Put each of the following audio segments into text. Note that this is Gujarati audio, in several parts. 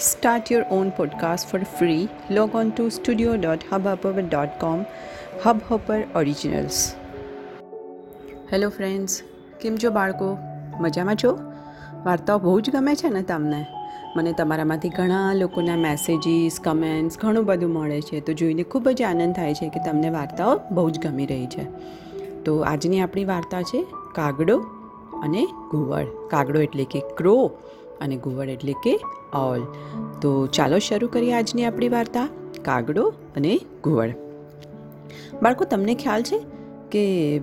Start your own podcast for free. Log on to studio.hubhopper.com. Hubhopper Originals. Hello friends કેમ છો બાળકો મજામાં છો વાર્તાઓ બહુ જ ગમે છે ને તમને મને તમારામાંથી ઘણા લોકોના મેસેજીસ કમેન્ટ્સ ઘણું બધું મળે છે તો જોઈને ખૂબ જ આનંદ થાય છે કે તમને વાર્તાઓ બહુ જ ગમી રહી છે તો આજની આપણી વાર્તા છે કાગડો અને ઘુવડ કાગડો એટલે કે ક્રો અને ઘુવડ એટલે કે ઓલ તો ચાલો શરૂ કરીએ આજની આપણી વાર્તા, કાગડો અને ઘુવડ બાળકો, તમને ખ્યાલ છે કે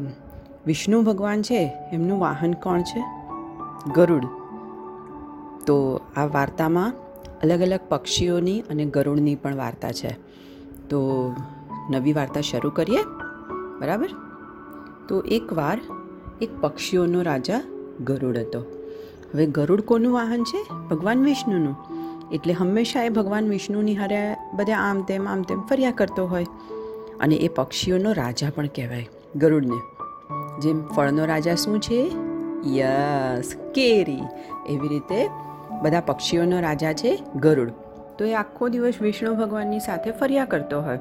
વિષ્ણુ ભગવાન છે, એમનું વાહન કોણ છે? ગરુડ. તો આ વાર્તામાં અલગ અલગ પક્ષીઓની અને ગરુડની પણ વાર્તા છે. તો નવી વાર્તા શરૂ કરીએ. બરાબર? તો એકવાર એક પક્ષીઓનો રાજા ગરુડ હતો. હવે ગરુડ કોનું વાહન છે? ભગવાન વિષ્ણુનું. એટલે હંમેશા એ ભગવાન વિષ્ણુની હારે બધા આમ તેમ આમ તેમ ફર્યા કરતો હોય. અને એ પક્ષીઓનો રાજા પણ કહેવાય, ગરુડને. જેમ ફળનો રાજા શું છે? યસ, કેરી. એવી રીતે બધા પક્ષીઓનો રાજા છે ગરુડ. તો એ આખો દિવસ વિષ્ણુ ભગવાનની સાથે ફર્યા કરતો હોય.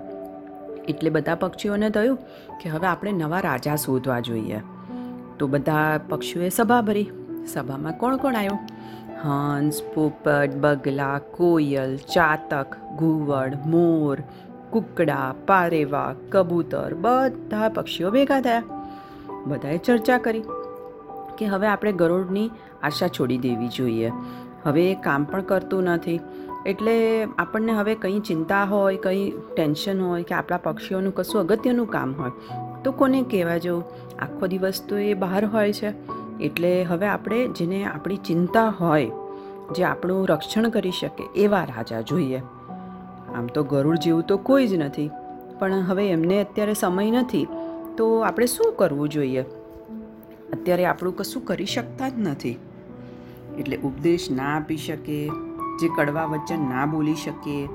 એટલે બધા પક્ષીઓને થયું કે હવે આપણે નવા રાજા શોધવા જોઈએ. તો બધા પક્ષીઓએ સભા ભરી. સભામાં કોણ કોણ આવ્યો? હંસ, પોપટ, બગલા, કોયલ, ચાતક, ઘુવડ, મોર, કુકડા, પારેવા, કબૂતર, બધા પક્ષીઓ ભેગા થયા. બધાએ ચર્ચા કરી કે હવે આપણે ગરોળની આશા છોડી દેવી જોઈએ. હવે એ કામ પણ કરતું નથી. એટલે આપણને હવે કંઈ ચિંતા હોય, કંઈ ટેન્શન હોય કે આપણા પક્ષીઓનું કશું અગત્યનું કામ હોય, તો કોને કહેવા જવું? આખો દિવસ તો એ બહાર હોય છે. એટલે હવે આપણે જેને આપણી ચિંતા હોય, જે આપણું રક્ષણ કરી શકે, એવા રાજા જોઈએ. આમ તો ગરુડ જેવું તો કોઈ જ નથી. પણ હવે એમને અત્યારે સમય નથી, તો આપણે શું કરવું જોઈએ? અત્યારે આપણું કશું કરી શકતા જ નથી. એટલે ઉપદેશ ના આપી શકે, જે કડવા વચન ના બોલી શકે,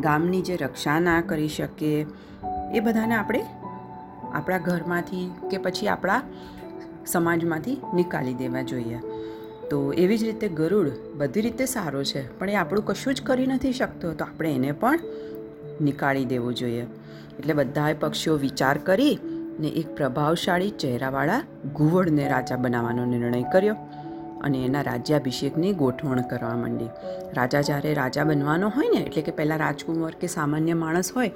ગામની જે રક્ષા ના કરી શકે, એ બધાને આપણે આપણા ઘરમાંથી કે પછી આપણા સમાજમાંથી નીકાળી દેવા જોઈએ. તો એવી જ રીતે ગરુડ બધી રીતે સારો છે, પણ એ આપણું કશું જ કરી નથી શકતો, તો આપણે એને પણ નિકાળી દેવું જોઈએ. એટલે બધાએ પક્ષીઓ વિચાર કરી ને એક પ્રભાવશાળી ચહેરાવાળા ઘુવડને રાજા બનાવવાનો નિર્ણય કર્યો. અને એના રાજ્યાભિષેકની ગોઠવણ કરવા માંડી. રાજા જ્યારે રાજા બનવાનો હોય ને, એટલે કે પહેલાં રાજકુંવર કે સામાન્ય માણસ હોય,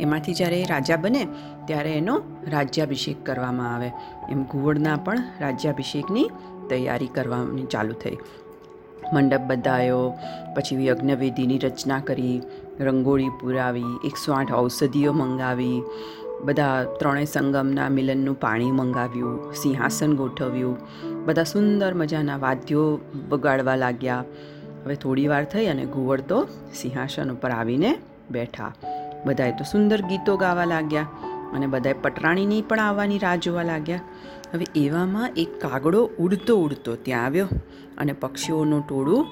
એમાંથી જ્યારે એ રાજા બને, ત્યારે એનો રાજ્યાભિષેક કરવામાં આવે. એમ ઘુવડના પણ રાજ્યાભિષેકની તૈયારી કરવાની ચાલુ થઈ. મંડપ બંધાયો, પછી યજ્ઞવેદીની રચના કરી, રંગોળી પુરાવી, એકસો આઠ ઔષધિઓ મંગાવી, બધા ત્રણેય સંગમના મિલનનું પાણી મંગાવ્યું, સિંહાસન ગોઠવ્યું બધા સુંદર મજાના વાદ્યો બગાડવા લાગ્યા. હવે થોડી વાર થઈ અને ઘુવડ તો સિંહાસન ઉપર આવીને બેઠા. બધાએ તો સુંદર ગીતો ગાવા લાગ્યા અને બધાએ પટરાણીની પણ આવવાની રાહ જોવા લાગ્યા. હવે એવામાં એક કાગડો ઉડતો ઉડતો ત્યાં આવ્યો અને પક્ષીઓનું ટોળું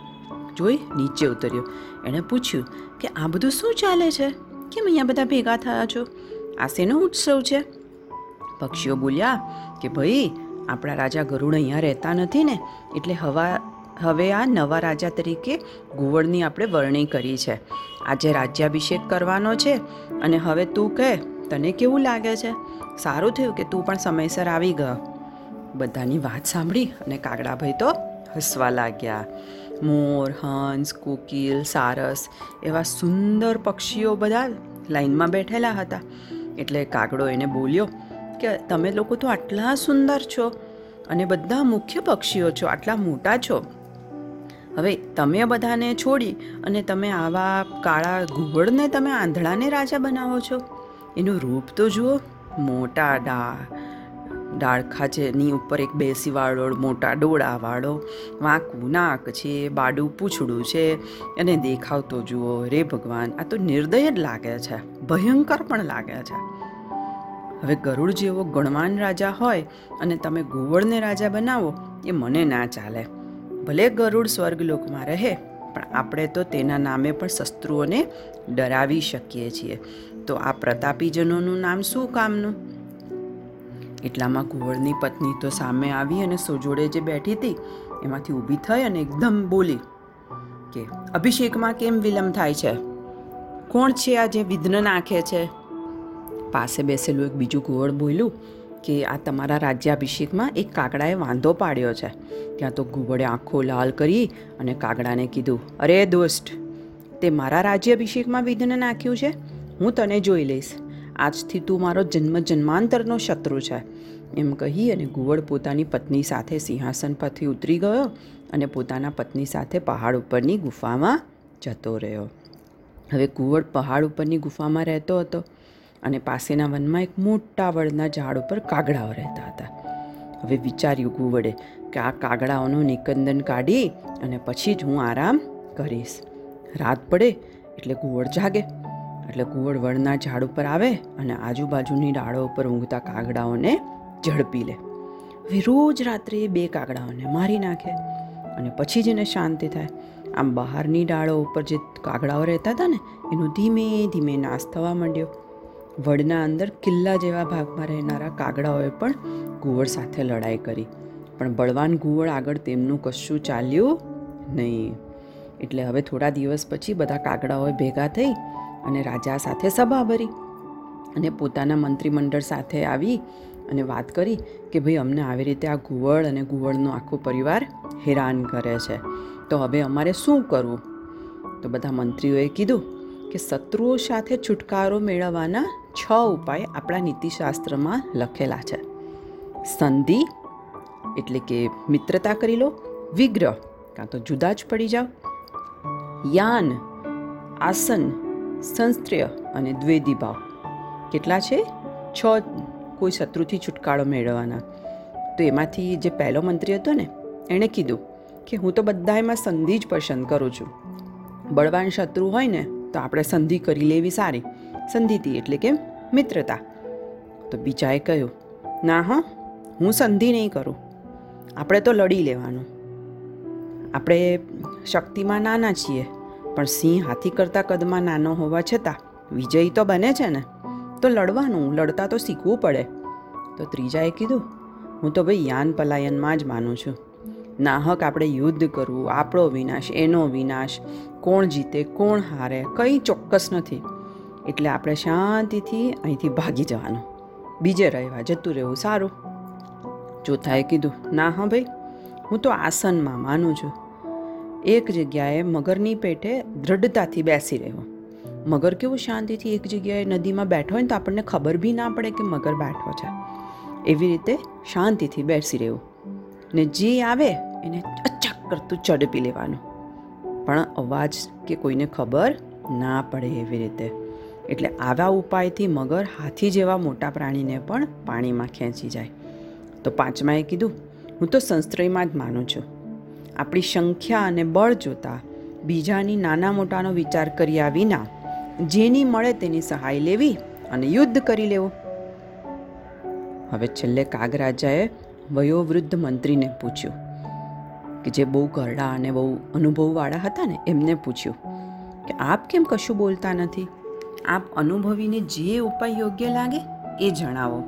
જોઈ નીચે ઉતર્યો. એણે પૂછ્યું કે, આ બધું શું ચાલે છે? કેમ અહીંયા બધા ભેગા થયા છો? આ શેનો ઉત્સવ છે? પક્ષીઓ બોલ્યા કે, ભાઈ આપણા રાજા ગરુડ અહીંયા રહેતા નથી ને, એટલે હવા, હવે આ નવા રાજા તરીકે ઘુવડની આપણે વરણી કરી છે. આજે રાજ્યાભિષેક કરવાનો છે અને હવે તું કહે, તને કેવું લાગે છે? સારું થયું કે તું પણ સમયસર આવી ગયો? બધાની વાત સાંભળી અને કાગડાભાઈ તો હસવા લાગ્યા. મોર, હંસ, કોકિલ, સારસ એવા સુંદર પક્ષીઓ બધા લાઈનમાં બેઠેલા હતા. એટલે કાગડો એને બોલ્યો કે તમે લોકો તો આટલા સુંદર છો અને બધા મુખ્ય પક્ષીઓ છો, આટલા મોટા છો. હવે તમે બધાને છોડી અને તમે આવા કાળા ઘુવડને તમે આંધળાને રાજા બનાવો છો. એનું રૂપ તો જુઓ, મોટા ડા, ડાળખા છે ની ઉપર એક બેસીવાળો મોટા ડોળાવાળો વાંકું નાક છે, બાડું પૂછડું છે અને દેખાવ તો જુઓ રે ભગવાન, આ તો નિર્દય જ લાગે છે, ભયંકર પણ લાગે છે. હવે ગરુડ જેવો ગણવાન રાજા હોય અને તમે ગોવળને રાજા બનાવો, એ મને ના ચાલે. ભલે ગરુડ સ્વર્ગલોકમાં રહે, પણ આપણે તો તેના નામે પણ શત્રુઓને ડરાવી શકીએ છીએ. તો આ પ્રતાપીજનોનું નામ શું કામનું? એટલામાં કુંવરની પત્ની તો સામે આવી અને સોજોડે જે બેઠી હતી, એમાંથી ઊભી થઈ અને એકદમ બોલી કે, અભિષેકમાં કેમ વિલંબ થાય છે? કોણ છે આ જે વિઘ્ન નાખે છે? પાસે બેસેલું એક બીજું કુંવર બોલ્યું કે આ તમારા રાજ્યાભિષેકમાં એક કાગડાએ વાંધો પાડ્યો છે. ત્યાં તો ઘુવડે આંખો લાલ કરી અને કાગડાને કીધું, અરે દોસ્ત, તે મારા રાજ્યાભિષેકમાં વિઘ્ન નાખ્યું છે? હું તને જોઈ લઈશ. આજથી તું મારો જન્મ જન્માંતરનો શત્રુ છે. એમ કહી અને ઘુવડ પોતાની પત્ની સાથે સિંહાસન પરથી ઉતરી ગયો અને પોતાના પત્ની સાથે પહાડ ઉપરની ગુફામાં જતો રહ્યો. હવે ઘુવડ પહાડ ઉપરની ગુફામાં રહેતો હતો. અને પાસેના વનમાં એક મોટા વડના ઝાડ ઉપર કાગડાઓ રહેતા હતા. હવે વિચાર્યું કુંવડે કે આ કાગડાઓનું નિકંદન કાઢી અને પછી જ હું આરામ કરીશ. રાત પડે એટલે કુંવર જાગે. એટલે ગુવડ વડના ઝાડ ઉપર આવે અને આજુબાજુની ડાળો ઉપર ઊંઘતા કાગડાઓને ઝડપી લે. હવે રોજ રાત્રે એ બે કાગડાઓને મારી નાખે અને પછી જ એને શાંતિ થાય. આમ બહારની ડાળો ઉપર જે કાગડાઓ રહેતા હતા ને, એનો ધીમે ધીમે નાશ થવા માંડ્યો. વડના અંદર કિલ્લા જેવા ભાગમાં રહેનારા કાગડાઓએ પણ ઘુવડ સાથે લડાઈ કરી. પણ બળવાન ઘુવડ આગળ તેમનું કશું ચાલ્યું નહીં. એટલે હવે થોડા દિવસ પછી બધા કાગડાઓએ ભેગા થઈ અને રાજા સાથે સભા ભરી અને પોતાના મંત્રીમંડળ સાથે આવી અને વાત કરી કે ભાઈ, અમને આવી રીતે આ ઘુવડ અને ઘુવડનો આખો પરિવાર હેરાન કરે છે. તો હવે અમારે શું કરવું? તો બધા મંત્રીઓએ કીધું કે શત્રુઓ સાથે છુટકારો મેળવવાના છ ઉપાય આપણા નીતિશાસ્ત્રમાં લખેલા છે. સંધિ એટલે કે મિત્રતા કરી લો, વિગ્રહ કાં તો જુદા જ પડી જાઓ, યાન, આસન, સંસ્ત્રય અને દ્વેદીભાવ. કેટલા છે? છ કોઈ શત્રુથી છુટકારો મેળવવાના. તો એમાંથી જે પહેલો મંત્રી હતો ને, એણે કીધું કે હું તો બધામાં સંધિ જ પસંદ કરું છું. બળવાન શત્રુ હોય ને તો આપણે સંધિ કરી લેવી સારી. સંધિતી એટલે કે મિત્રતા. તો બીજાએ કહ્યું, ના હા, હું સંધિ નહીં કરું. આપણે તો લડી લેવાનું. આપણે શક્તિમાં નાના છીએ, પણ સિંહ હાથી કરતાં કદમાં નાનો હોવા છતાં વિજયી તો બને છે ને. તો લડવાનું, લડતા તો શીખવું પડે. તો ત્રીજાએ કીધું, હું તો ભાઈ યાન પલાયનમાં જ માનું છું. નાહક આપણે યુદ્ધ કરવું, આપણો વિનાશ, એનો વિનાશ, કોણ જીતે, કોણ હારે, કંઈ ચોક્કસ નથી. એટલે આપણે શાંતિથી અહીંથી ભાગી જવાનું. બીજે રહેવા જતું રહેવું સારું. ચોથાએ કીધું, ના હા ભાઈ, હું તો આસનમાં માનું છું. એક જગ્યાએ મગરની પેટે દૃઢતાથી બેસી રહ્યો. મગર કેવું શાંતિથી એક જગ્યાએ નદીમાં બેઠો હોય ને તો આપણને ખબર બી ના પડે કે મગર બેઠો છે. એવી રીતે શાંતિથી બેસી રહેવું ને જે આવે એને અચાક કરતું ઝડપી લેવાનું. પણ અવાજ કે કોઈને ખબર ના પડે એવી રીતે. એટલે આવા ઉપાયથી મગર હાથી જેવા મોટા પ્રાણીને પણ પાણીમાં ખેંચી જાય. તો પાંચમાએ કીધું, હું તો સંસ્ત્રયમાં જ માનું છું. આપણી સંખ્યા અને બળ જોતાં બીજાની નાના મોટાનો વિચાર કર્યા વિના જેની મળે તેની સહાય લેવી અને યુદ્ધ કરી લેવું. હવે છેલ્લે કાગરાજાએ વયોવૃદ્ધ મંત્રીને પૂછ્યું કે જે બહુ ઘરડા અને બહુ અનુભવવાળા હતા ને, એમને પૂછ્યું કે આપ કેમ કશું બોલતા નથી? આપ અનુભવીને જે ઉપાય યોગ્ય લાગે એ જણાવો.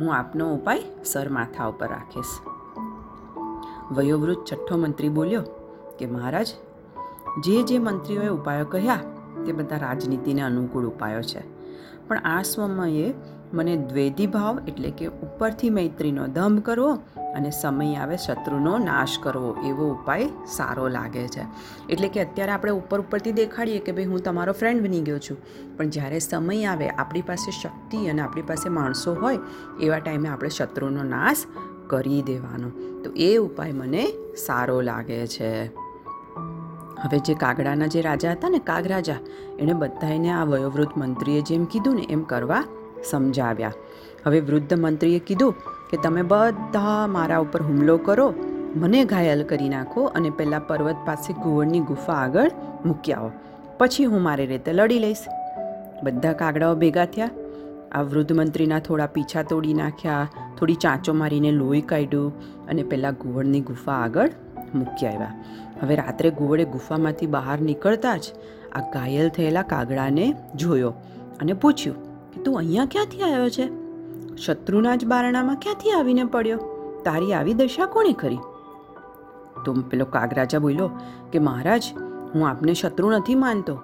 હું આપનો ઉપાય સર માથા ઉપર રાખીશ. વયોવૃદ્ધ છઠ્ઠો મંત્રી બોલ્યો કે, મહારાજ, જે જે મંત્રીઓએ ઉપાયો કહ્યા તે બધા રાજનીતિને અનુકૂળ ઉપાયો છે. પણ આ સમયે મને દ્વેધી ભાવ એટલે કે ઉપરથી મૈત્રીનો દંભ કરવો અને સમય આવે શત્રુનો નાશ કરવો, એવો ઉપાય સારો લાગે છે. એટલે કે અત્યારે આપણે ઉપર ઉપરથી દેખાડીએ કે ભાઈ હું તમારો ફ્રેન્ડ બની ગયો છું. પણ જ્યારે સમય આવે, આપણી પાસે શક્તિ અને આપણી પાસે માણસો હોય, એવા ટાઈમે આપણે શત્રુનો નાશ કરી દેવાનો. તો એ ઉપાય મને સારો લાગે છે. હવે જે કાગડાના જે રાજા હતા ને કાગરાજા, એણે બધાને આ વયોવૃદ્ધ મંત્રીએ જેમ કીધું ને એમ કરવા સમજાવ્યા. હવે વૃદ્ધ મંત્રીએ કીધું કે, તમે બધા મારા ઉપર હુમલો કરો, મને ઘાયલ કરી નાખો અને પહેલાં પર્વત પાસે કુંવરની ગુફા આગળ મૂકી આવો. પછી હું મારી રીતે લડી લઈશ. બધા કાગડાઓ ભેગા થયા. આ વૃદ્ધ મંત્રીના થોડા પીછા તોડી નાખ્યા, થોડી ચાંચો મારીને લોહી કાઢ્યું અને પહેલાં ઘુવડની ગુફા આગળ મૂકી આવ્યા. હવે રાત્રે ઘુવડે ગુફામાંથી બહાર નીકળતા જ આ ઘાયલ થયેલા કાગડાને જોયો અને પૂછ્યું કે તું અહીંયા ક્યાંથી આવ્યો છે? શત્રુના જ બારણામાં ક્યાંથી આવીને પડ્યો? તારી આવી દશા કોણે કરી? તો પેલો કાગરાજા બોલ્યો કે, મહારાજ, હું આપને શત્રુ નથી માનતો.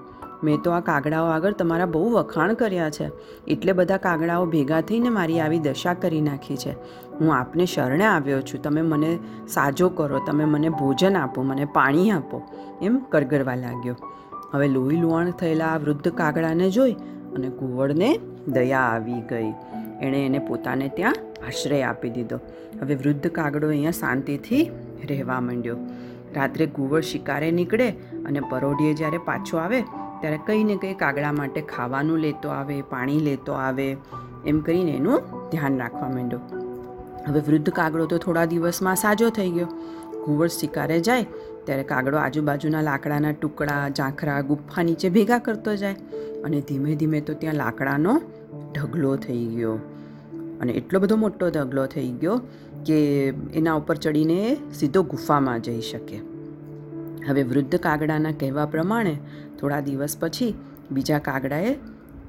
મેં તો આ કાગડાઓ આગળ તમારા બહુ વખાણ કર્યા છે. એટલે બધા કાગડાઓ ભેગા થઈને મારી આવી દશા કરી નાખી છે. હું આપને શરણે આવ્યો છું. તમે મને સાજો કરો. તમે મને ભોજન આપો. મને પાણી આપો. એમ કરગરવા લાગ્યો. હવે લોહી લુહાણ થયેલા આ વૃદ્ધ કાગડાને જોઈ અને કુંવરને દયા આવી ગઈ. એણે એને પોતાને ત્યાં આશ્રય આપી દીધો. હવે વૃદ્ધ કાગડો અહીંયા શાંતિથી રહેવા માંડ્યો. રાત્રે કુંવર શિકારે નીકળે અને પરોઢીએ જ્યારે પાછો આવે, ત્યારે કંઈ ને કંઈ કાગડા માટે ખાવાનું લેતો આવે, પાણી લેતો આવે, એમ કરીને એનું ધ્યાન રાખવા માંડ્યો. હવે વૃદ્ધ કાગડો તો થોડા દિવસમાં સાજો થઈ ગયો. ઘુવડ શિકારે જાય ત્યારે કાગડો આજુબાજુના લાકડાના ટુકડા, ઝાંખરા, ગુફા નીચે ભેગા કરતો જાય અને ધીમે ધીમે તો ત્યાં લાકડાનો ઢગલો થઈ ગયો. અને એટલો બધો મોટો ઢગલો થઈ ગયો કે એના ઉપર ચડીને સીધો ગુફામાં જઈ શકે. હવે વૃદ્ધ કાગડાના કહેવા પ્રમાણે થોડા દિવસ પછી બીજા કાગડાએ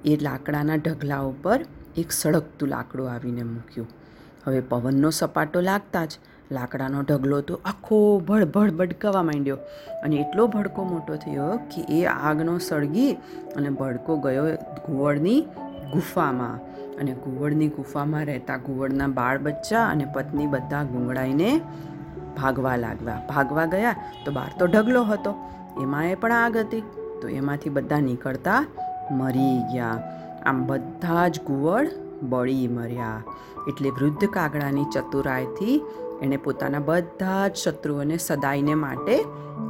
એ લાકડાના ઢગલા ઉપર એક સળગતું લાકડું આવીને મૂક્યું. હવે પવનનો સપાટો લાગતા જ લાકડાનો ઢગલો તો આખો ભળભળ ભડકાવા માંડ્યો અને એટલો ભડકો મોટો થયો કે એ આગનો સળગી અને ભડકો ગયો ઘુવડની ગુફામાં. અને ઘુવડની ગુફામાં રહેતા ઘુવડના બાળ બચ્ચા અને પત્ની બધા ગુંગળાઈને ભાગવા લાગ્યા. ભાગવા ગયા તો બહાર તો ઢગલો હતો. એમાં એ પણ આગ હતી. તો એમાંથી બધા નીકળતા મરી ગયા. આમ બધા જ ગુવડ બળી મર્યા. એટલે વૃદ્ધ કાગડાની ચતુરાઈથી એણે પોતાના બધા જ શત્રુઓને સદાયને માટે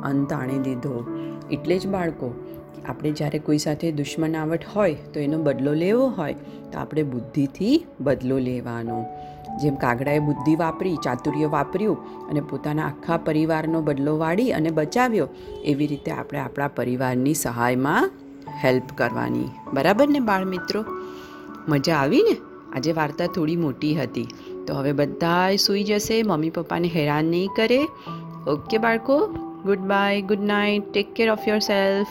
અંત આણી દીધો. એટલે જ બાળકો, આપણે જ્યારે કોઈ સાથે દુશ્મનાવટ હોય, તો એનો બદલો લેવો હોય, તો આપણે બુદ્ધિથી બદલો લેવાનો. જેમ કાગડાએ બુદ્ધિ વાપરી, ચાતુર્ય વાપર્યું અને પોતાના આખા પરિવારનો બદલો વાળી અને બચાવ્યો, એવી રીતે આપણે આપણા પરિવારની સહાયમાં હેલ્પ કરવાની. બરાબર ને બાળ મિત્રો મજા આવી ને? આજે વાર્તા થોડી મોટી હતી. તો હવે બધાય સૂઈ જશે, મમ્મી પપ્પાને હેરાન નહીં કરે. ઓકે બાળકો good bye good night take care of your self